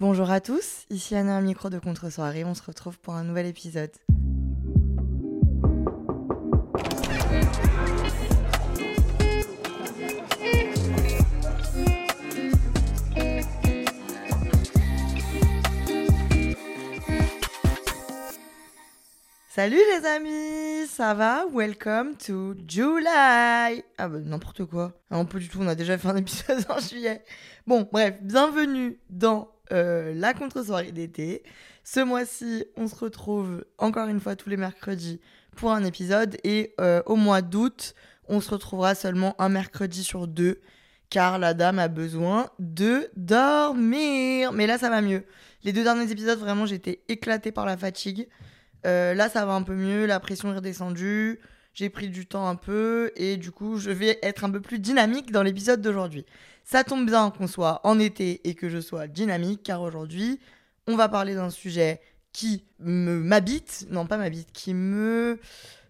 Bonjour à tous, ici Anna, un micro de contre-soirée. On se retrouve pour un nouvel épisode. Salut les amis, ça va? Welcome to July. Ah bah n'importe quoi. Ah, on peut du tout, on a déjà fait un épisode en juillet. Bon, bref, bienvenue dans euh, la contre-soirée d'été. Ce mois-ci, on se retrouve encore une fois tous les mercredis pour un épisode et euh, au mois d'août, on se retrouvera seulement un mercredi sur deux car la dame a besoin de dormir. Mais là, ça va mieux. Les deux derniers épisodes, vraiment, j'étais éclatée par la fatigue. Euh, là, ça va un peu mieux, la pression est redescendue, j'ai pris du temps un peu et du coup, je vais être un peu plus dynamique dans l'épisode d'aujourd'hui. Ça tombe bien qu'on soit en été et que je sois dynamique car aujourd'hui, on va parler d'un sujet qui m'habite, non pas m'habite, qui me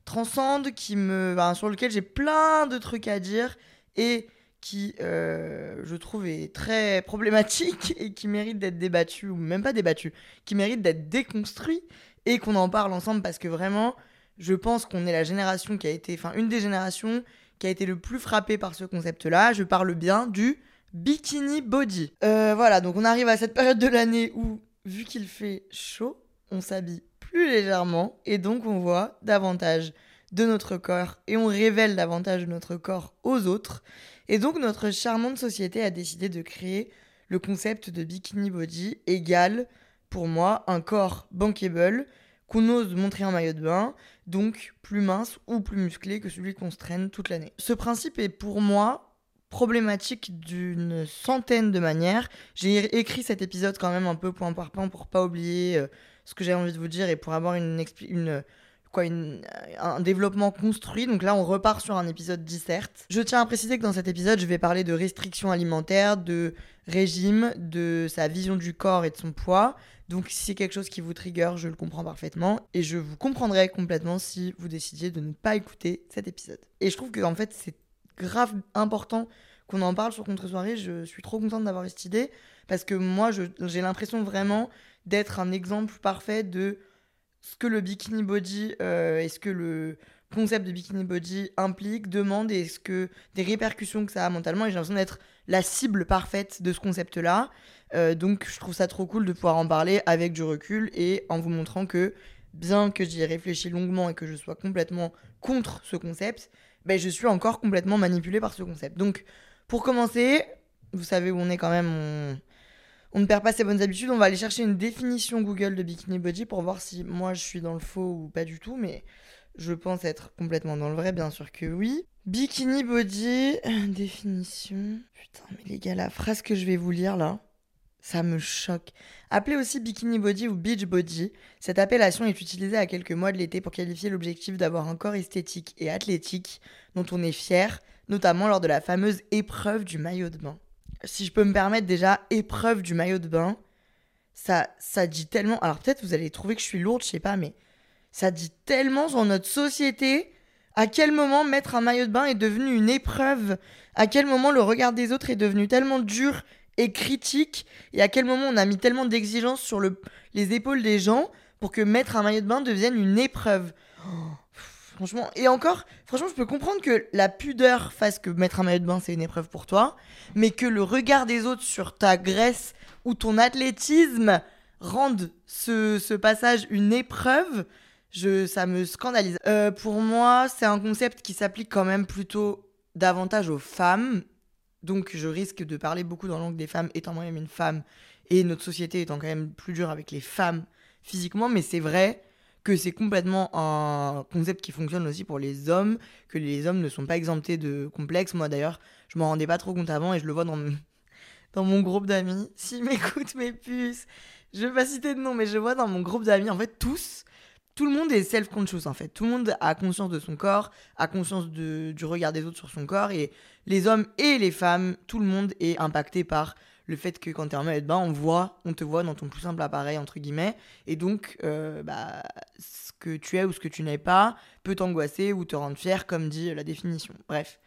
transcende, qui me, enfin, sur lequel j'ai plein de trucs à dire et qui, euh, je trouve, est très problématique et qui mérite d'être débattu, ou même pas débattu, qui mérite d'être déconstruit et qu'on en parle ensemble parce que vraiment, je pense qu'on est la génération qui a été, enfin, une des générations qui a été le plus frappée par ce concept-là. Je parle bien du bikini body. Euh, voilà, donc on arrive à cette période de l'année où, vu qu'il fait chaud, on s'habille plus légèrement et donc on voit davantage de notre corps et on révèle davantage notre corps aux autres. Et donc notre charmante société a décidé de créer le concept de bikini body égal pour moi, un corps bankable qu'on ose montrer en maillot de bain, donc plus mince ou plus musclé que celui qu'on se traîne toute l'année. Ce principe est pour moi problématique d'une centaine de manières. J'ai écrit cet épisode quand même un peu point par point pour pas oublier euh, ce que j'ai envie de vous dire et pour avoir une, quoi, un développement construit. Donc là, on repart sur un épisode disserte. Je tiens à préciser que dans cet épisode, je vais parler de restrictions alimentaires, de régime, de sa vision du corps et de son poids. Donc si c'est quelque chose qui vous trigger, je le comprends parfaitement et je vous comprendrai complètement si vous décidiez de ne pas écouter cet épisode. Et je trouve que en fait c'est grave important qu'on en parle sur Contre-soirée. Je suis trop contente d'avoir cette idée parce que moi j'ai l'impression vraiment d'être un exemple parfait de ce que le bikini body euh, et ce que le concept de bikini body implique, demande et ce que des répercussions que ça a mentalement. Et j'ai l'impression d'être la cible parfaite de ce concept-là. Euh, donc je trouve ça trop cool de pouvoir en parler avec du recul et en vous montrant que bien que j'y ai réfléchi longuement et que je sois complètement contre ce concept, ben, je suis encore complètement manipulée par ce concept. Donc pour commencer, vous savez où on est quand même, on, on ne perd pas ses bonnes habitudes, on va aller chercher une définition Google de bikini body pour voir si moi je suis dans le faux ou pas du tout, mais je pense être complètement dans le vrai, bien sûr que oui. Bikini body, définition. Putain, mais les gars, la phrase que je vais vous lire là, ça me choque. Appelé aussi bikini body ou beach body, cette appellation est utilisée à quelques mois de l'été pour qualifier l'objectif d'avoir un corps esthétique et athlétique dont on est fier, notamment lors de la fameuse épreuve du maillot de bain. Si je peux me permettre déjà, épreuve du maillot de bain, ça, ça dit tellement... Alors peut-être vous allez trouver que je suis lourde, je sais pas, mais ça dit tellement sur notre société à quel moment mettre un maillot de bain est devenu une épreuve, à quel moment le regard des autres est devenu tellement dur et critique et à quel moment on a mis tellement d'exigences sur le, les épaules des gens pour que mettre un maillot de bain devienne une épreuve. franchement, et encore, franchement, je peux comprendre que la pudeur fasse que mettre un maillot de bain c'est une épreuve pour toi, mais que le regard des autres sur ta graisse ou ton athlétisme rende ce, passage une épreuve, ça me scandalise. Euh, pour moi, c'est un concept qui s'applique quand même plutôt davantage aux femmes donc je risque de parler beaucoup dans l'angle des femmes, étant moi-même une femme, et notre société étant quand même plus dure avec les femmes physiquement, mais c'est vrai que c'est complètement un concept qui fonctionne aussi pour les hommes, que les hommes ne sont pas exemptés de complexes. Moi d'ailleurs, je m'en rendais pas trop compte avant et je le vois dans, mon groupe d'amis. S'ils m'écoutent, mes puces, je vais pas citer de nom, mais je vois dans mon groupe d'amis, en fait, tous, tout le monde est self-conscious, en fait. Tout le monde a conscience de son corps, a conscience du regard des autres sur son corps, et les hommes et les femmes, tout le monde est impacté par le fait que quand tu es en maillot de bain, on voit, on te voit dans ton plus simple appareil entre guillemets, et donc euh, bah, ce que tu es ou ce que tu n'es pas peut t'angoisser ou te rendre fier, comme dit la définition. Bref.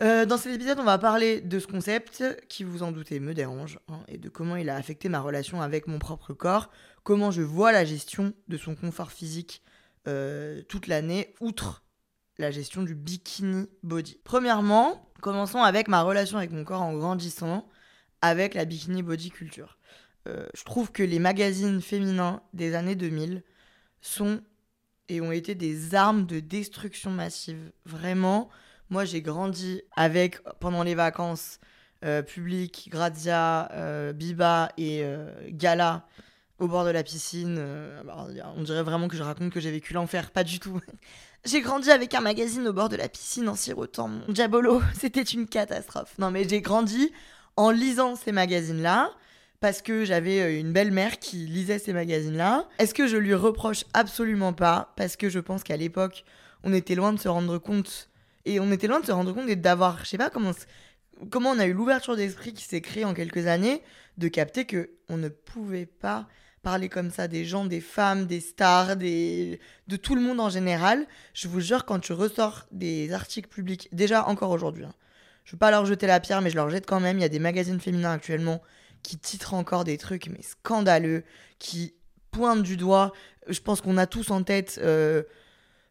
Euh, dans cet épisode, on va parler de ce concept qui, vous en doutez, me dérange, hein, et de comment il a affecté ma relation avec mon propre corps, comment je vois la gestion de son confort physique euh, toute l'année, outre la gestion du bikini body. Premièrement, commençons avec ma relation avec mon corps en grandissant avec la bikini body culture. Euh, je trouve que les magazines féminins des années 2000 sont et ont été des armes de destruction massive. Vraiment, moi j'ai grandi avec, pendant les vacances, euh, Public, Grazia, euh, Biba et Gala au bord de la piscine. on dirait vraiment que je raconte que j'ai vécu l'enfer, pas du tout. j'ai grandi avec un magazine au bord de la piscine en sirotant mon Diabolo. C'était une catastrophe. Non mais j'ai grandi en lisant ces magazines-là, parce que j'avais euh, une belle-mère qui lisait ces magazines-là. Est-ce que je lui reproche absolument pas? Parce que je pense qu'à l'époque, on était loin de se rendre compte, et on était loin de se rendre compte et d'avoir, je sais pas comment, comment on a eu l'ouverture d'esprit qui s'est créée en quelques années, de capter que on ne pouvait pas parler comme ça des gens, des femmes, des stars, des... de tout le monde en général. Je vous jure, quand tu ressors des articles publics, déjà encore aujourd'hui, hein, je veux pas leur jeter la pierre, mais je leur jette quand même. Il y a des magazines féminins actuellement qui titrent encore des trucs, mais scandaleux, qui pointent du doigt. Je pense qu'on a tous en tête euh,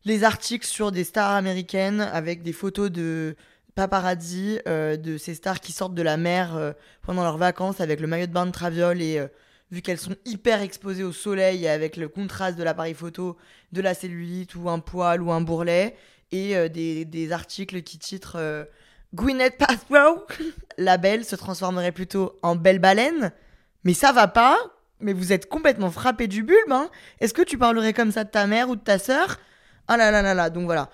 les articles sur des stars américaines avec des photos de paparazzi euh, de ces stars qui sortent de la mer euh, pendant leurs vacances avec le maillot de bain de Traviole et vu qu'elles sont hyper exposées au soleil avec le contraste de l'appareil photo, de la cellulite ou un poil ou un bourrelet et des, des, articles qui titrent Gwyneth Paltrow, la belle, se transformerait plutôt en belle baleine. Mais ça va pas. Mais vous êtes complètement frappé du bulbe. Hein. Est-ce que tu parlerais comme ça de ta mère ou de ta sœur? Ah là là là là. Donc voilà.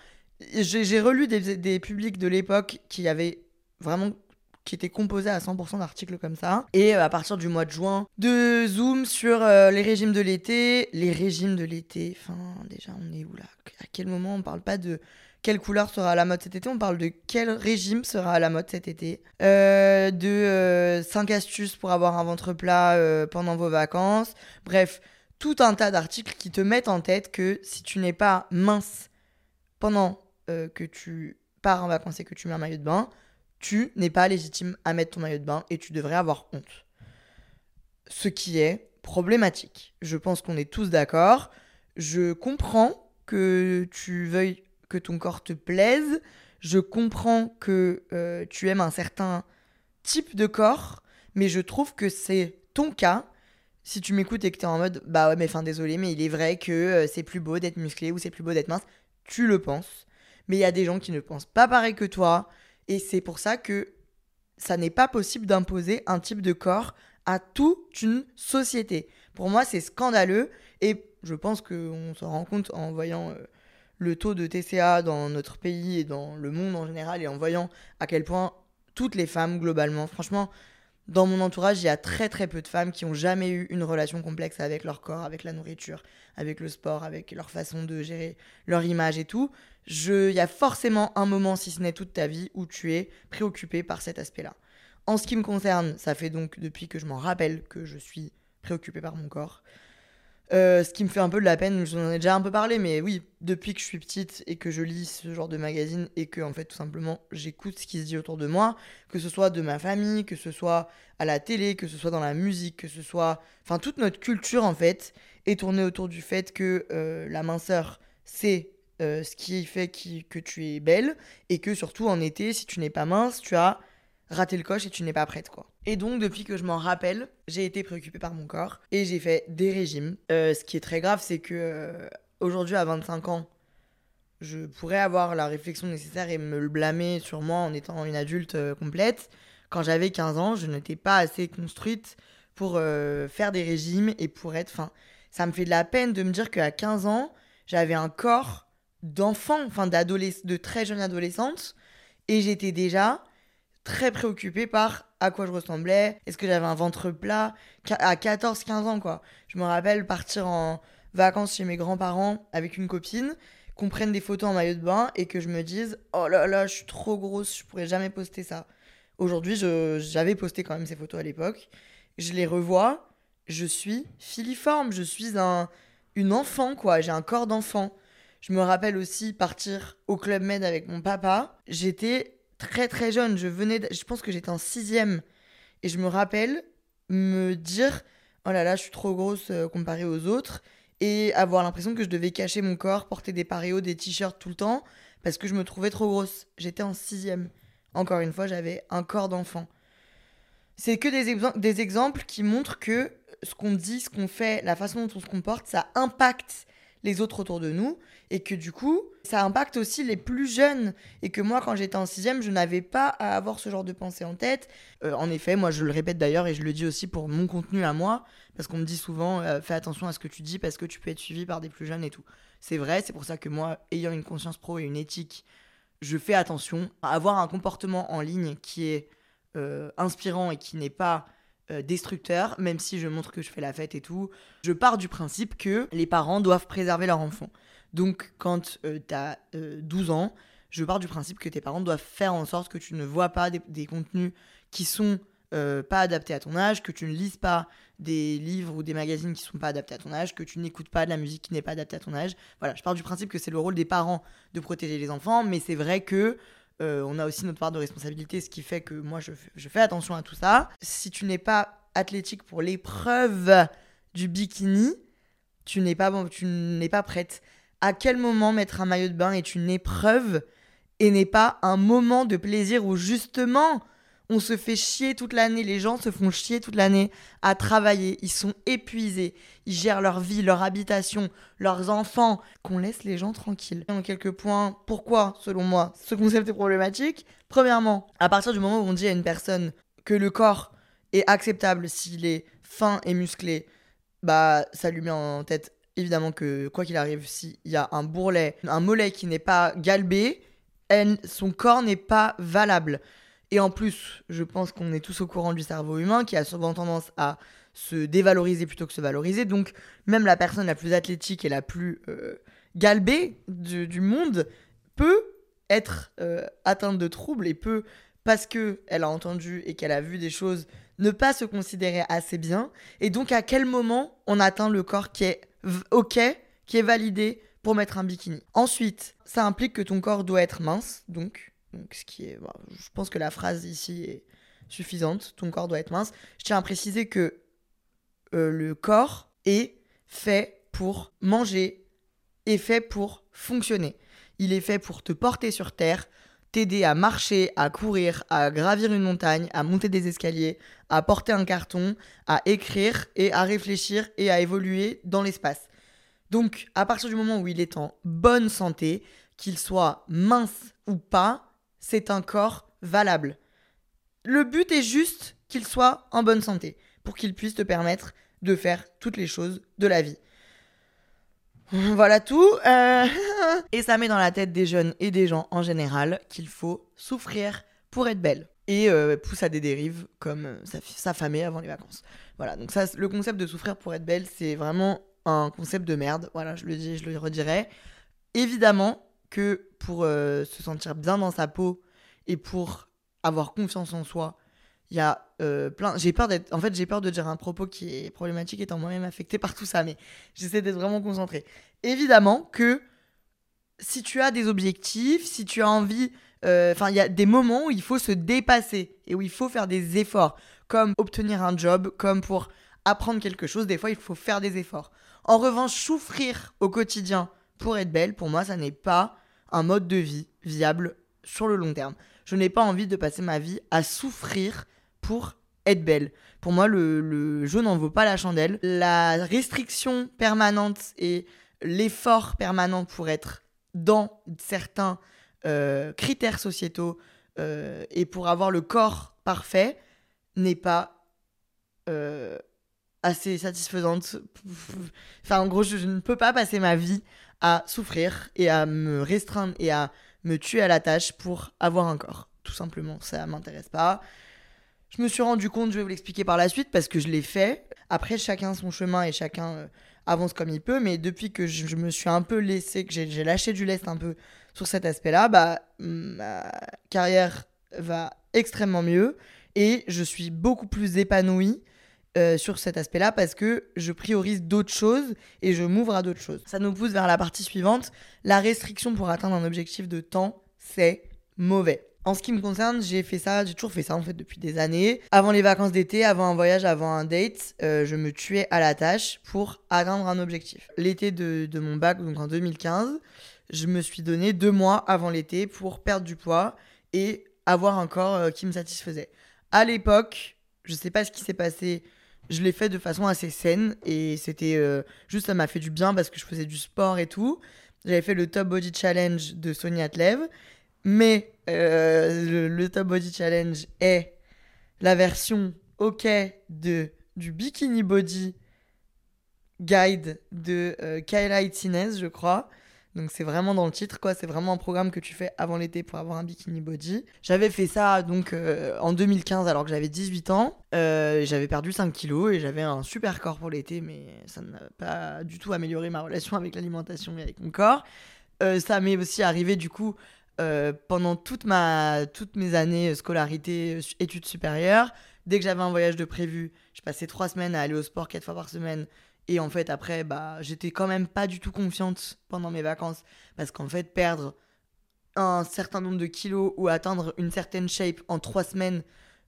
J'ai relu des, publics de l'époque qui avaient vraiment qui étaient composés à 100% d'articles comme ça. Et euh, à partir du mois de juin, de zoom sur euh, les régimes de l'été. Les régimes de l'été, enfin, déjà, on est où là? À quel moment on parle pas de quelle couleur sera à la mode cet été, on parle de quel régime sera à la mode cet été, euh, de 5 euh, astuces pour avoir un ventre plat pendant vos vacances, bref, tout un tas d'articles qui te mettent en tête que si tu n'es pas mince pendant que tu pars en vacances et que tu mets un maillot de bain, tu n'es pas légitime à mettre ton maillot de bain et tu devrais avoir honte. Ce qui est problématique. Je pense qu'on est tous d'accord. Je comprends que tu veuilles que ton corps te plaise. Je comprends que euh, tu aimes un certain type de corps, mais je trouve que c'est ton cas. Si tu m'écoutes et que tu es en mode bah ouais, mais enfin désolé, mais il est vrai que euh, c'est plus beau d'être musclé ou c'est plus beau d'être mince, tu le penses. Mais il y a des gens qui ne pensent pas pareil que toi, et c'est pour ça que ça n'est pas possible d'imposer un type de corps à toute une société. Pour moi, c'est scandaleux, et je pense qu'on se rend compte en voyant. Euh, le taux de TCA dans notre pays et dans le monde en général et en voyant à quel point toutes les femmes globalement, franchement, dans mon entourage, il y a très très peu de femmes qui ont jamais eu une relation complexe avec leur corps, avec la nourriture, avec le sport, avec leur façon de gérer leur image et tout. Il y a forcément un moment, si ce n'est toute ta vie, où tu es préoccupé par cet aspect-là. En ce qui me concerne, ça fait donc depuis que je m'en rappelle que je suis préoccupée par mon corps. Euh, ce qui me fait un peu de la peine, je vous en ai déjà un peu parlé, mais oui, depuis que je suis petite et que je lis ce genre de magazine et que, en fait, tout simplement, j'écoute ce qui se dit autour de moi, que ce soit de ma famille, que ce soit à la télé, que ce soit dans la musique, que ce soit. Enfin, toute notre culture, en fait, est tournée autour du fait que euh, la minceur, c'est euh, ce qui fait que tu es belle et que, surtout en été, si tu n'es pas mince, tu as raté le coche et tu n'es pas prête, quoi. Et donc, depuis que je m'en rappelle, j'ai été préoccupée par mon corps et j'ai fait des régimes. Euh, ce qui est très grave, c'est que euh, aujourd'hui, à 25 ans, je pourrais avoir la réflexion nécessaire et me le blâmer sur moi en étant une adulte euh, complète. Quand j'avais 15 ans, je n'étais pas assez construite pour faire des régimes et pour être. Enfin, ça me fait de la peine de me dire qu'à 15 ans, j'avais un corps d'enfant, enfin de très jeune adolescente, et j'étais déjà très préoccupée par à quoi je ressemblais, est-ce que j'avais un ventre plat, à 14-15 ans quoi. Je me rappelle partir en vacances chez mes grands-parents avec une copine, qu'on prenne des photos en maillot de bain et que je me dise oh là là, je suis trop grosse, je pourrais jamais poster ça. Aujourd'hui, j'avais posté quand même ces photos à l'époque. Je les revois, je suis filiforme, je suis un, une enfant quoi, j'ai un corps d'enfant. Je me rappelle aussi partir au Club Med avec mon papa. J'étais très très jeune. Je venais, je pense que j'étais en sixième. Et je me rappelle me dire, oh là là, je suis trop grosse euh, comparée aux autres. Et avoir l'impression que je devais cacher mon corps, porter des paréos, des t-shirts tout le temps, parce que je me trouvais trop grosse. J'étais en sixième. Encore une fois, j'avais un corps d'enfant. C'est que des, des exemples qui montrent que ce qu'on dit, ce qu'on fait, la façon dont on se comporte, ça impacte les autres autour de nous et que du coup ça impacte aussi les plus jeunes. Et que moi quand j'étais en sixième je n'avais pas à avoir ce genre de pensée en tête. Euh, en effet moi je le répète d'ailleurs et je le dis aussi pour mon contenu à moi parce qu'on me dit souvent euh, fais attention à ce que tu dis parce que tu peux être suivi par des plus jeunes et tout. C'est vrai c'est pour ça que moi ayant une conscience pro et une éthique je fais attention à avoir un comportement en ligne qui est euh, inspirant et qui n'est pas euh, destructeur, même si je montre que je fais la fête et tout. Je pars du principe que les parents doivent préserver leur enfant. Donc quand euh, tu as 12 ans, je pars du principe que tes parents doivent faire en sorte que tu ne vois pas des, contenus qui sont euh, pas adaptés à ton âge, que tu ne lises pas des livres ou des magazines qui sont pas adaptés à ton âge, que tu n'écoutes pas de la musique qui n'est pas adaptée à ton âge. Voilà, je pars du principe que c'est le rôle des parents de protéger les enfants, mais c'est vrai que euh, on a aussi notre part de responsabilité, ce qui fait que moi, je, fais attention à tout ça. Si tu n'es pas athlétique pour l'épreuve du bikini, tu n'es pas, tu n'es pas prête. À quel moment mettre un maillot de bain est une épreuve et n'est pas un moment de plaisir où justement on se fait chier toute l'année, les gens se font chier toute l'année à travailler, ils sont épuisés, ils gèrent leur vie, leur habitation, leurs enfants, qu'on laisse les gens tranquilles. En quelques points, pourquoi, selon moi, ce concept est problématique? Premièrement, à partir du moment où on dit à une personne que le corps est acceptable s'il est fin et musclé, bah ça lui met en tête évidemment que quoi qu'il arrive, s'il y a un bourrelet, un mollet qui n'est pas galbé, son corps n'est pas valable. Et en plus, je pense qu'on est tous au courant du cerveau humain qui a souvent tendance à se dévaloriser plutôt que se valoriser. Donc, même la personne la plus athlétique et la plus euh, galbée du, monde peut être euh, atteinte de troubles et peut, parce qu'elle a entendu et qu'elle a vu des choses, ne pas se considérer assez bien. Et donc, à quel moment on atteint le corps qui est OK, qui est validé pour mettre un bikini? Ensuite, ça implique que ton corps doit être mince, donc donc, ce qui est, je pense que la phrase ici est suffisante. Ton corps doit être mince. Je tiens à préciser que euh, le corps est fait pour manger, est fait pour fonctionner. Il est fait pour te porter sur terre, t'aider à marcher, à courir, à gravir une montagne, à monter des escaliers, à porter un carton, à écrire et à réfléchir et à évoluer dans l'espace. Donc, à partir du moment où il est en bonne santé, qu'il soit mince ou pas, c'est un corps valable. Le but est juste qu'il soit en bonne santé pour qu'il puisse te permettre de faire toutes les choses de la vie. Voilà tout. Euh, et ça met dans la tête des jeunes et des gens en général qu'il faut souffrir pour être belle. Et euh, pousse à des dérives comme s'affamer avant les vacances. Voilà, donc ça, le concept de souffrir pour être belle, c'est vraiment un concept de merde. Voilà, je le dis, je le redirai. Évidemment, que pour euh, se sentir bien dans sa peau et pour avoir confiance en soi, il y a euh, plein. J'ai peur d'être. En fait, j'ai peur de dire un propos qui est problématique étant moi-même affecté par tout ça, mais j'essaie d'être vraiment concentré. Évidemment que si tu as des objectifs, si tu as envie. Euh, enfin, il y a des moments où il faut se dépasser et où il faut faire des efforts, comme obtenir un job, comme pour apprendre quelque chose. Des fois, il faut faire des efforts. En revanche, souffrir au quotidien pour être belle, pour moi, ça n'est pas un mode de vie viable sur le long terme. Je n'ai pas envie de passer ma vie à souffrir pour être belle. Pour moi, le, jeu n'en vaut pas la chandelle. La restriction permanente et l'effort permanent pour être dans certains euh, critères sociétaux euh, et pour avoir le corps parfait n'est pas euh, assez satisfaisante. Enfin, en gros, je, ne peux pas passer ma vie à souffrir et à me restreindre et à me tuer à la tâche pour avoir un corps. tout simplement. Ça m'intéresse pas. Je me suis rendu compte, je vais vous l'expliquer par la suite parce que je l'ai fait. Après, chacun son chemin et chacun euh, avance comme il peut. Mais depuis que je, me suis un peu laissé, que j'ai j'ai lâché du lest un peu sur cet aspect-là, bah, ma carrière va extrêmement mieux et je suis beaucoup plus épanouie euh, sur cet aspect-là parce que je priorise d'autres choses et je m'ouvre à d'autres choses. Ça nous pousse vers la partie suivante. La restriction pour atteindre un objectif de temps, c'est mauvais. En ce qui me concerne, j'ai fait ça, j'ai toujours fait ça en fait depuis des années. Avant les vacances d'été, avant un voyage, avant un date, euh, je me tuais à la tâche pour atteindre un objectif. L'été de, mon bac, donc en 2015, je me suis donné deux mois avant l'été pour perdre du poids et avoir un corps euh, qui me satisfaisait. À l'époque, je sais pas ce qui s'est passé, je l'ai fait de façon assez saine et c'était euh, juste ça m'a fait du bien parce que je faisais du sport et tout. J'avais fait le Top Body Challenge de Sonia Atlev, mais euh, le, Top Body Challenge est la version OK de du Bikini Body Guide de euh, Kayla Itinez, je crois. Donc c'est vraiment dans le titre, quoi. C'est vraiment un programme que tu fais avant l'été pour avoir un bikini body. J'avais fait ça donc euh, en 2015 alors que j'avais 18 ans. Euh, j'avais perdu 5 kilos et j'avais un super corps pour l'été, mais ça n'a pas du tout amélioré ma relation avec l'alimentation et avec mon corps. Euh, ça m'est aussi arrivé du coup pendant toute ma, toutes mes années scolarité, études supérieures. Dès que j'avais un voyage de prévu, je passais 3 semaines à aller au sport 4 fois par semaine. Et en fait, après, bah, j'étais quand même pas du tout confiante pendant mes vacances. Parce qu'en fait, perdre un certain nombre de kilos ou atteindre une certaine shape en trois semaines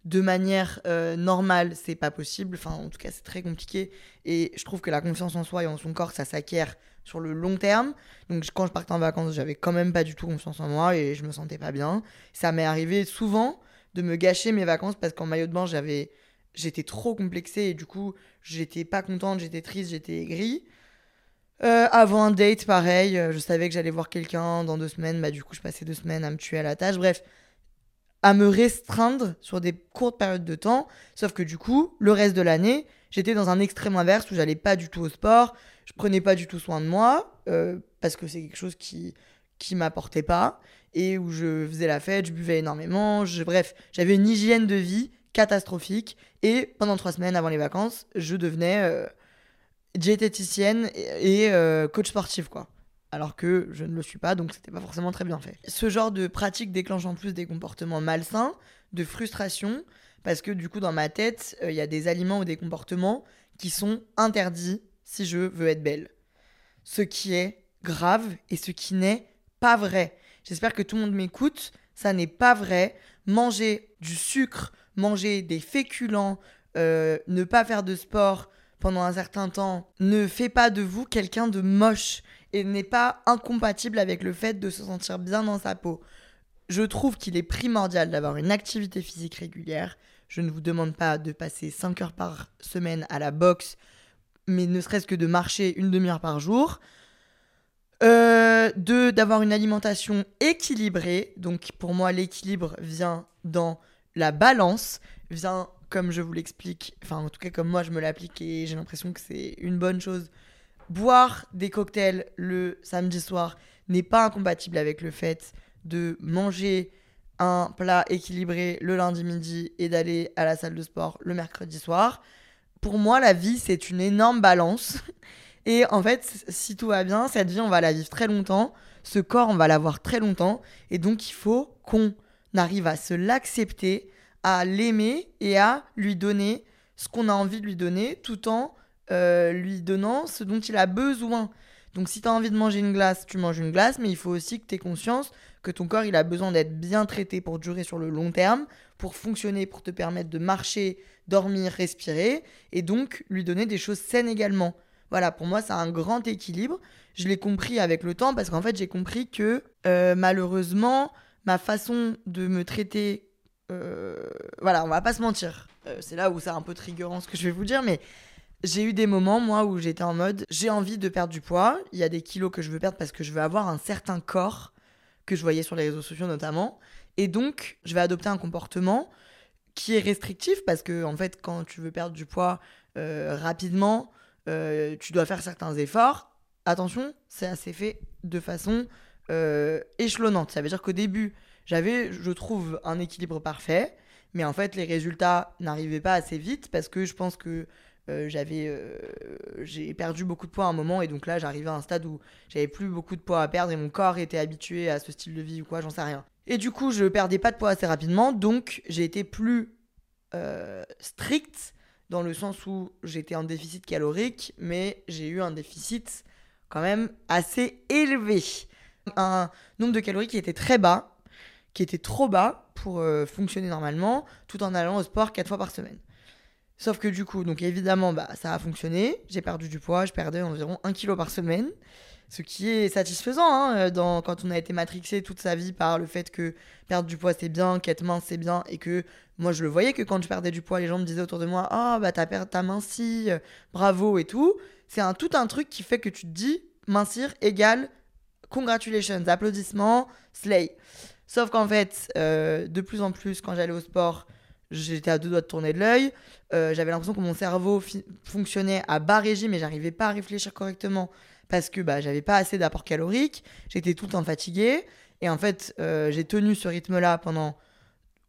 de manière euh, normale, c'est pas possible. Enfin, en tout cas, c'est très compliqué. Et je trouve que la confiance en soi et en son corps, ça s'acquiert sur le long terme. Donc, quand je partais en vacances, j'avais quand même pas du tout confiance en moi et je me sentais pas bien. Ça m'est arrivé souvent de me gâcher mes vacances parce qu'en maillot de bain, j'avais j'étais trop complexée et du coup j'étais pas contente, j'étais triste, j'étais aigrie. Euh, avant un date, pareil, euh, je savais que j'allais voir quelqu'un dans deux semaines, bah du coup je passais deux semaines à me tuer à la tâche, bref, à me restreindre sur des courtes périodes de temps, sauf que du coup, le reste de l'année, j'étais dans un extrême inverse où j'allais pas du tout au sport, je prenais pas du tout soin de moi, euh, parce que c'est quelque chose qui, qui m'apportait pas, et où je faisais la fête, je buvais énormément, je, bref, j'avais une hygiène de vie catastrophique. Et pendant trois semaines avant les vacances, je devenais euh, diététicienne et, euh, coach sportif, quoi. Alors que je ne le suis pas, donc c'était pas forcément très bien fait. Ce genre de pratique déclenche en plus des comportements malsains, de frustration, parce que du coup, dans ma tête, euh, il y a des aliments ou des comportements qui sont interdits si je veux être belle. Ce qui est grave et ce qui n'est pas vrai. J'espère que tout le monde m'écoute. Ça n'est pas vrai. Manger du sucre, manger des féculents, euh, ne pas faire de sport pendant un certain temps ne fait pas de vous quelqu'un de moche et n'est pas incompatible avec le fait de se sentir bien dans sa peau. Je trouve qu'il est primordial d'avoir une activité physique régulière. Je ne vous demande pas de passer 5 heures par semaine à la boxe, mais ne serait-ce que de marcher une demi-heure par jour. Euh, de d'avoir une alimentation équilibrée. Donc pour moi, l'équilibre vient dans la balance, vient, comme je vous l'explique, enfin en tout cas comme moi je me l'applique et j'ai l'impression que c'est une bonne chose. Boire des cocktails le samedi soir n'est pas incompatible avec le fait de manger un plat équilibré le lundi midi et d'aller à la salle de sport le mercredi soir. Pour moi, la vie, c'est une énorme balance. Et en fait, si tout va bien, cette vie, on va la vivre très longtemps. Ce corps, on va l'avoir très longtemps. Et donc, il faut qu'on arrive à se l'accepter, à l'aimer et à lui donner ce qu'on a envie de lui donner, tout en euh, lui donnant ce dont il a besoin. Donc, si tu as envie de manger une glace, tu manges une glace, mais il faut aussi que tu aies conscience que ton corps, il a besoin d'être bien traité pour durer sur le long terme, pour fonctionner, pour te permettre de marcher, dormir, respirer, et donc lui donner des choses saines également. Voilà, pour moi, c'est un grand équilibre. Je l'ai compris avec le temps parce qu'en fait, j'ai compris que euh, malheureusement, ma façon de me traiter, euh, voilà, on va pas se mentir. Euh, c'est là où c'est un peu triggerant ce que je vais vous dire, mais j'ai eu des moments, moi, où j'étais en mode, j'ai envie de perdre du poids. Il y a des kilos que je veux perdre parce que je veux avoir un certain corps que je voyais sur les réseaux sociaux notamment. Et donc, je vais adopter un comportement qui est restrictif parce que, en fait, quand tu veux perdre du poids euh, rapidement, tu dois faire certains efforts. Attention, c'est assez fait de façon échelonnante. Ça veut dire qu'au début, j'avais, je trouve, un équilibre parfait. Mais en fait, les résultats n'arrivaient pas assez vite parce que je pense que euh, j'avais euh, j'ai perdu beaucoup de poids à un moment et donc là j'arrivais à un stade où j'avais plus beaucoup de poids à perdre et mon corps était habitué à ce style de vie ou quoi j'en sais rien et du coup je perdais pas de poids assez rapidement donc j'ai été plus euh, strict dans le sens où j'étais en déficit calorique mais j'ai eu un déficit quand même assez élevé un nombre de calories qui était très bas qui était trop bas pour fonctionner normalement tout en allant au sport 4 fois par semaine Sauf que du coup, donc évidemment, bah, ça a fonctionné. J'ai perdu du poids, je perdais environ 1 kg par semaine. Ce qui est satisfaisant hein, euh, quand on a été matrixé toute sa vie par le fait que perdre du poids c'est bien, qu'être mince c'est bien, et que moi je le voyais que quand je perdais du poids, les gens me disaient autour de moi Ah bah t'as perdu ta minci, euh, bravo et tout. C'est un, tout un truc qui fait que tu te dis mincir égale congratulations, applaudissements, slay. Sauf qu'en fait, euh, de plus en plus, quand j'allais au sport, j'étais à deux doigts de tourner de l'œil. Euh, j'avais l'impression que mon cerveau fonctionnait à bas régime et j'arrivais pas à réfléchir correctement parce que bah, j'avais pas assez d'apport calorique. J'étais tout le temps fatiguée. Et en fait, euh, j'ai tenu ce rythme-là pendant,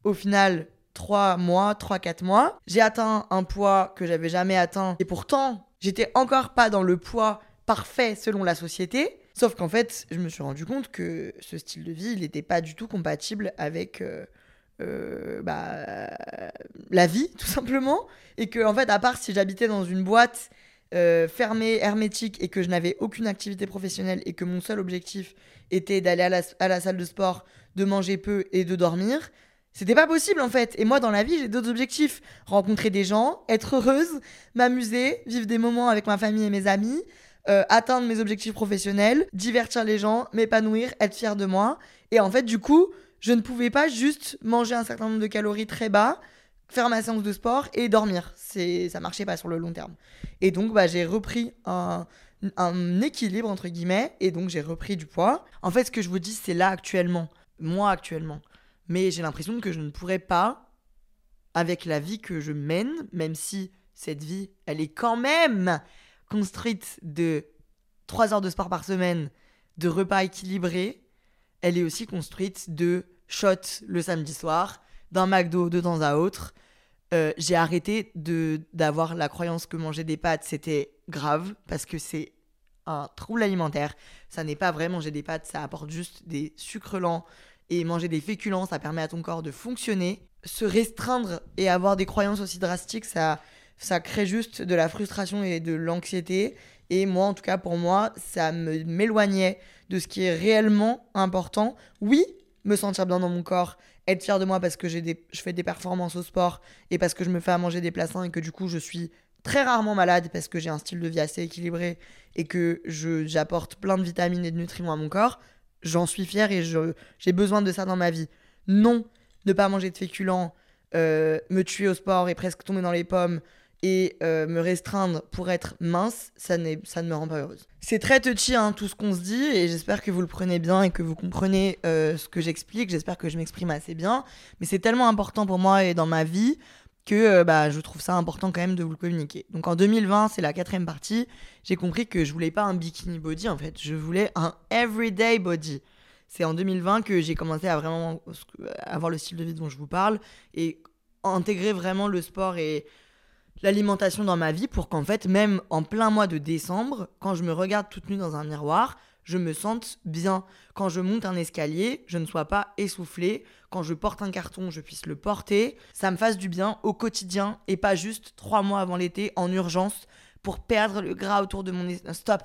au final, 3 mois, 3-4 mois. J'ai atteint un poids que j'avais jamais atteint. Et pourtant, j'étais encore pas dans le poids parfait selon la société. Sauf qu'en fait, je me suis rendu compte que ce style de vie, il n'était pas du tout compatible avec euh, euh, bah, la vie, tout simplement. Et que, en fait, à part si j'habitais dans une boîte euh, fermée, hermétique, et que je n'avais aucune activité professionnelle, et que mon seul objectif était d'aller à la, à la salle de sport, de manger peu et de dormir, c'était pas possible en fait. Et moi, dans la vie, j'ai d'autres objectifs. Rencontrer des gens, être heureuse, m'amuser, vivre des moments avec ma famille et mes amis, euh, atteindre mes objectifs professionnels, divertir les gens, m'épanouir, être fier de moi. Et en fait, du coup, je ne pouvais pas juste manger un certain nombre de calories très bas, faire ma séance de sport et dormir. C'est, ça marchait pas sur le long terme. Et donc, bah, j'ai repris un, un équilibre, entre guillemets, et donc j'ai repris du poids. En fait, ce que je vous dis, c'est là actuellement, moi actuellement. Mais j'ai l'impression que je ne pourrais pas, avec la vie que je mène, même si cette vie, elle est quand même construite de 3 heures de sport par semaine, de repas équilibrés, elle est aussi construite de shot le samedi soir, d'un McDo de temps à autre. Euh, j'ai arrêté de d'avoir la croyance que manger des pâtes c'était grave parce que c'est un trouble alimentaire. Ça n'est pas vrai manger des pâtes, ça apporte juste des sucres lents et manger des féculents, ça permet à ton corps de fonctionner. Se restreindre et avoir des croyances aussi drastiques, ça ça crée juste de la frustration et de l'anxiété. Et moi, en tout cas, pour moi, ça m'éloignait de ce qui est réellement important. Oui, me sentir bien dans mon corps, être fier de moi parce que j'ai des, je fais des performances au sport et parce que je me fais à manger des plats sains et que du coup je suis très rarement malade parce que j'ai un style de vie assez équilibré et que je, j'apporte plein de vitamines et de nutriments à mon corps, j'en suis fier et je, j'ai besoin de ça dans ma vie. Non, ne pas manger de féculents, euh, me tuer au sport et presque tomber dans les pommes, et euh, me restreindre pour être mince, ça, ça ne me rend pas heureuse. C'est très touchy hein, tout ce qu'on se dit et j'espère que vous le prenez bien et que vous comprenez euh, ce que j'explique. J'espère que je m'exprime assez bien. Mais c'est tellement important pour moi et dans ma vie que euh, bah, je trouve ça important quand même de vous le communiquer. Donc en 2020, c'est la quatrième partie, j'ai compris que je voulais pas un bikini body en fait, je voulais un everyday body. C'est en 2020 que j'ai commencé à vraiment avoir le style de vie dont je vous parle et intégrer vraiment le sport et l'alimentation dans ma vie pour qu'en fait, même en plein mois de décembre, quand je me regarde toute nue dans un miroir, je me sente bien. Quand je monte un escalier, je ne sois pas essoufflée. Quand je porte un carton, je puisse le porter. Ça me fasse du bien au quotidien et pas juste trois mois avant l'été en urgence pour perdre le gras autour de mon... Stop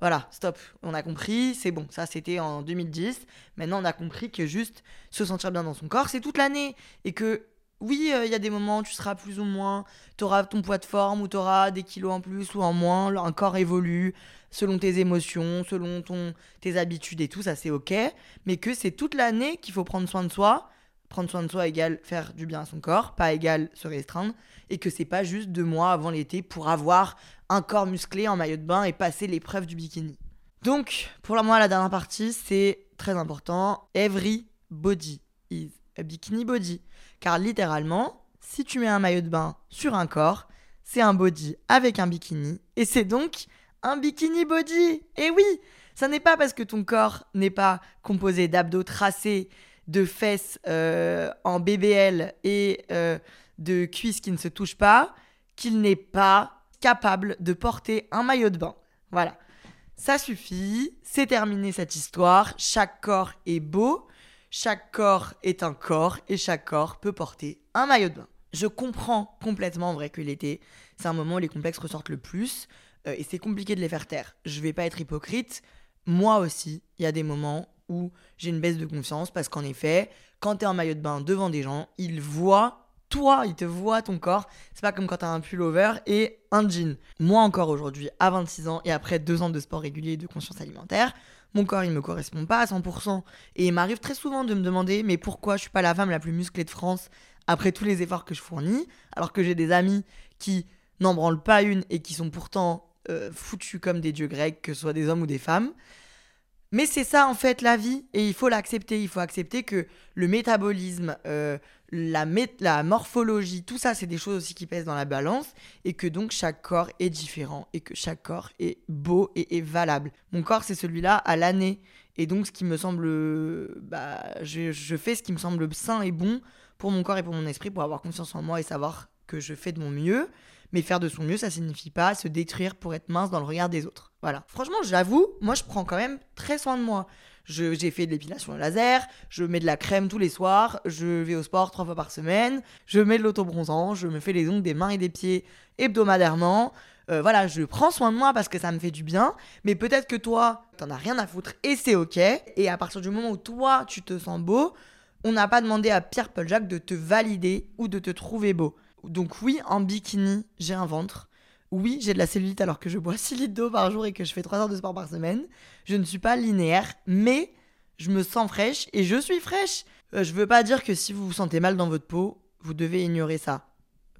voilà, stop, on a compris, c'est bon, ça c'était en 2010. Maintenant on a compris que juste se sentir bien dans son corps, c'est toute l'année. Et que oui, euh, il y a des moments où tu seras plus ou moins, tu auras ton poids de forme ou tu auras des kilos en plus ou en moins, un corps évolue selon tes émotions, selon ton, tes habitudes et tout, ça c'est ok, mais que c'est toute l'année qu'il faut prendre soin de soi. Prendre soin de soi égale faire du bien à son corps, pas égale se restreindre, et que c'est pas juste deux mois avant l'été pour avoir un corps musclé en maillot de bain et passer l'épreuve du bikini. Donc, pour moi, la dernière partie, c'est très important. Every body is a bikini body. Car littéralement, si tu mets un maillot de bain sur un corps, c'est un body avec un bikini. Et c'est donc un bikini body. Et oui, ça n'est pas parce que ton corps n'est pas composé d'abdos tracés, de fesses euh, en BBL et euh, de cuisses qui ne se touchent pas qu'il n'est pas capable de porter un maillot de bain. Voilà. Ça suffit, c'est terminé cette histoire. Chaque corps est beau, chaque corps est un corps et chaque corps peut porter un maillot de bain. Je comprends complètement en vrai que l'été, c'est un moment où les complexes ressortent le plus euh, et c'est compliqué de les faire taire. Je vais pas être hypocrite. Moi aussi, il y a des moments où j'ai une baisse de confiance parce qu'en effet, quand tu es en maillot de bain devant des gens, ils voient toi, ils te voient ton corps. C'est pas comme quand t'as un pullover et un jean. Moi encore aujourd'hui, à 26 ans et après deux ans de sport régulier et de conscience alimentaire, mon corps il me correspond pas à 100%. Et il m'arrive très souvent de me demander mais pourquoi je suis pas la femme la plus musclée de France après tous les efforts que je fournis, alors que j'ai des amis qui n'en branlent pas une et qui sont pourtant euh, foutus comme des dieux grecs, que ce soit des hommes ou des femmes. Mais c'est ça en fait la vie et il faut l'accepter. Il faut accepter que le métabolisme, euh, la, morphologie, tout ça c'est des choses aussi qui pèsent dans la balance et que donc chaque corps est différent et que chaque corps est beau et est valable. Mon corps c'est celui-là à l'année et donc ce qui me semble... Bah, je fais ce qui me semble sain et bon pour mon corps et pour mon esprit pour avoir confiance en moi et savoir que je fais de mon mieux. Mais faire de son mieux, ça signifie pas se détruire pour être mince dans le regard des autres. Voilà. Franchement, j'avoue, moi, je prends quand même très soin de moi. J'ai fait de l'épilation laser, je mets de la crème tous les soirs, je vais au sport trois fois par semaine, je mets de l'autobronzant, je me fais les ongles des mains et des pieds hebdomadairement. Euh, voilà, je prends soin de moi parce que ça me fait du bien, mais peut-être que toi, t'en as rien à foutre et c'est ok. Et à partir du moment où toi, tu te sens beau, on n'a pas demandé à Pierre Paul Jacques de te valider ou de te trouver beau. Donc oui, en bikini, j'ai un ventre. Oui, j'ai de la cellulite alors que je bois 6 litres d'eau par jour et que je fais 3 heures de sport par semaine. Je ne suis pas linéaire, mais je me sens fraîche et je suis fraîche. Euh, je veux pas dire que si vous vous sentez mal dans votre peau, vous devez ignorer ça.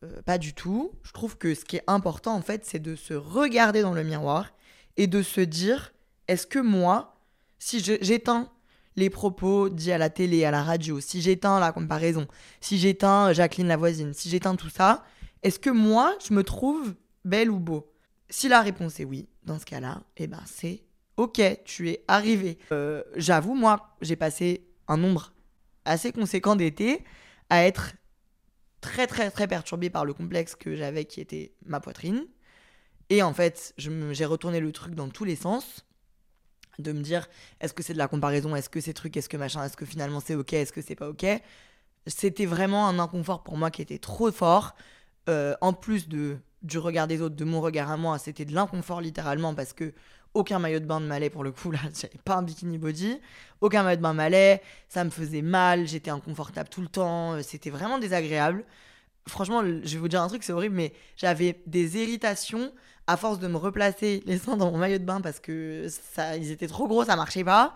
Euh, pas du tout. Je trouve que ce qui est important en fait, c'est de se regarder dans le miroir et de se dire est-ce que moi, si j'éteins les propos dits à la télé, à la radio, si j'éteins la comparaison, si j'éteins Jacqueline la voisine, si j'éteins tout ça, est-ce que moi, je me trouve belle ou beau? Si la réponse est oui, dans ce cas-là, eh ben c'est ok, tu es arrivé. Euh, j'avoue, moi, j'ai passé un nombre assez conséquent d'été à être très très très perturbé par le complexe que j'avais qui était ma poitrine. Et en fait, j'ai retourné le truc dans tous les sens de me dire est-ce que c'est de la comparaison, est-ce que c'est truc, est-ce que machin, est-ce que finalement c'est ok, est-ce que c'est pas ok. C'était vraiment un inconfort pour moi qui était trop fort. Euh, en plus de, du regard des autres, de mon regard à moi, c'était de l'inconfort littéralement parce que aucun maillot de bain ne m'allait pour le coup, là, j'avais pas un bikini body, aucun maillot de bain m'allait, ça me faisait mal, j'étais inconfortable tout le temps, euh, c'était vraiment désagréable. Franchement, je vais vous dire un truc, c'est horrible, mais j'avais des irritations à force de me replacer les seins dans mon maillot de bain parce que ça, ils étaient trop gros, ça marchait pas.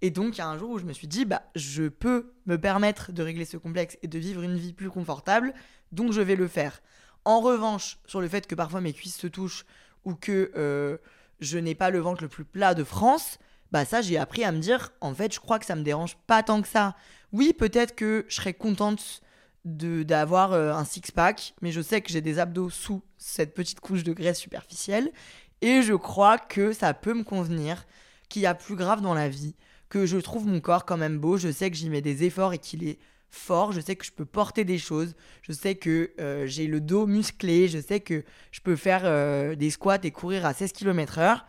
Et donc, il y a un jour où je me suis dit, bah, je peux me permettre de régler ce complexe et de vivre une vie plus confortable, donc je vais le faire. En revanche, sur le fait que parfois mes cuisses se touchent ou que euh, je n'ai pas le ventre le plus plat de France, bah ça, j'ai appris à me dire, en fait, je crois que ça me dérange pas tant que ça. Oui, peut-être que je serais contente d'avoir euh, un six-pack, mais je sais que j'ai des abdos sous cette petite couche de graisse superficielle, et je crois que ça peut me convenir, qu'il y a plus grave dans la vie, que je trouve mon corps quand même beau, je sais que j'y mets des efforts et qu'il est fort, je sais que je peux porter des choses, je sais que euh, j'ai le dos musclé, je sais que je peux faire euh, des squats et courir à 16 km/h,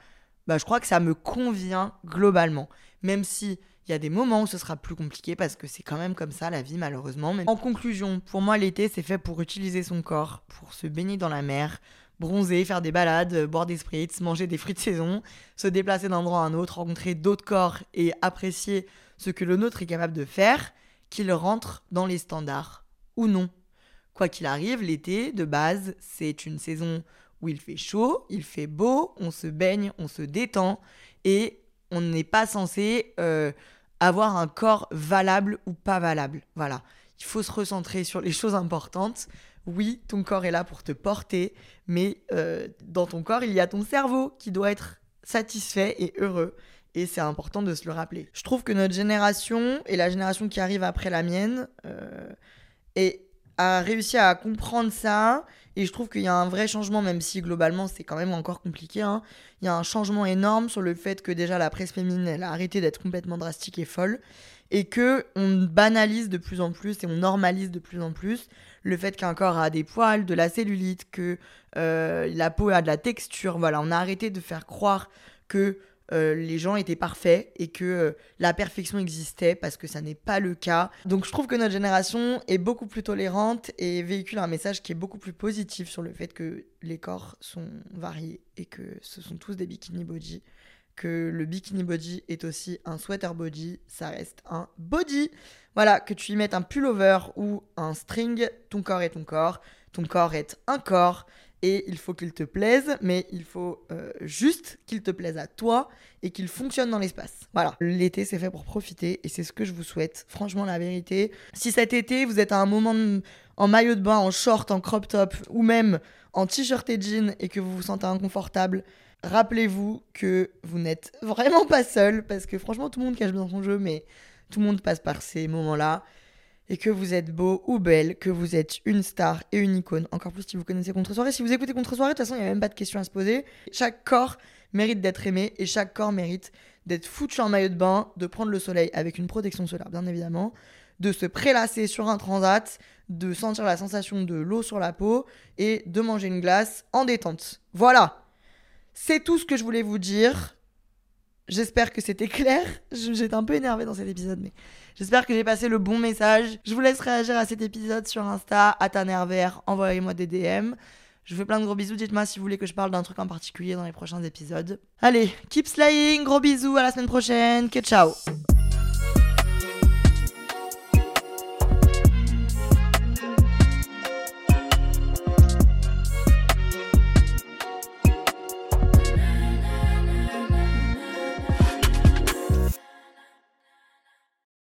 bah, je crois que ça me convient globalement. Même si il y a des moments où ce sera plus compliqué parce que c'est quand même comme ça la vie malheureusement. Mais en conclusion, pour moi l'été c'est fait pour utiliser son corps, pour se baigner dans la mer, bronzer, faire des balades, boire des spritz, manger des fruits de saison, se déplacer d'un endroit à un autre, rencontrer d'autres corps et apprécier ce que le nôtre est capable de faire, qu'il rentre dans les standards ou non. Quoi qu'il arrive, l'été, de base, c'est une saison où il fait chaud, il fait beau, on se baigne, on se détend et on n'est pas censé euh, avoir un corps valable ou pas valable. Voilà. Il faut se recentrer sur les choses importantes. Oui, ton corps est là pour te porter, mais euh, dans ton corps, il y a ton cerveau qui doit être satisfait et heureux. Et c'est important de se le rappeler. Je trouve que notre génération et la génération qui arrive après la mienne euh, a réussi à comprendre ça et je trouve qu'il y a un vrai changement, même si globalement c'est quand même encore compliqué. Hein. Il y a un changement énorme sur le fait que déjà la presse féminine, elle a arrêté d'être complètement drastique et folle. et que on banalise de plus en plus et on normalise de plus en plus le fait qu'un corps a des poils, de la cellulite, que euh, la peau a de la texture. Voilà, on a arrêté de faire croire que euh, les gens étaient parfaits et que euh, la perfection existait parce que ça n'est pas le cas. Donc je trouve que notre génération est beaucoup plus tolérante et véhicule un message qui est beaucoup plus positif sur le fait que les corps sont variés et que ce sont tous des bikini body que le bikini body est aussi un sweater body, ça reste un body. Voilà, que tu y mettes un pullover ou un string, ton corps est ton corps, ton corps est un corps et il faut qu'il te plaise, mais il faut euh, juste qu'il te plaise à toi et qu'il fonctionne dans l'espace. Voilà, l'été c'est fait pour profiter et c'est ce que je vous souhaite. Franchement, la vérité, si cet été vous êtes à un moment en maillot de bain, en short, en crop top ou même en t-shirt et jean et que vous vous sentez inconfortable, rappelez-vous que vous n'êtes vraiment pas seul, parce que franchement, tout le monde cache dans son jeu, mais tout le monde passe par ces moments-là. Et que vous êtes beau ou belle, que vous êtes une star et une icône. Encore plus si vous connaissez Contre-soirée. Si vous écoutez Contre-soirée, de toute façon, il n'y a même pas de question à se poser. Chaque corps mérite d'être aimé et chaque corps mérite d'être foutu en maillot de bain, de prendre le soleil avec une protection solaire, bien évidemment, de se prélasser sur un transat, de sentir la sensation de l'eau sur la peau et de manger une glace en détente. Voilà! C'est tout ce que je voulais vous dire. J'espère que c'était clair. J'étais un peu énervée dans cet épisode, mais j'espère que j'ai passé le bon message. Je vous laisse réagir à cet épisode sur Insta, à ta nervère, envoyez-moi des DM. Je vous fais plein de gros bisous. Dites-moi si vous voulez que je parle d'un truc en particulier dans les prochains épisodes. Allez, keep slaying, gros bisous, à la semaine prochaine. Que ciao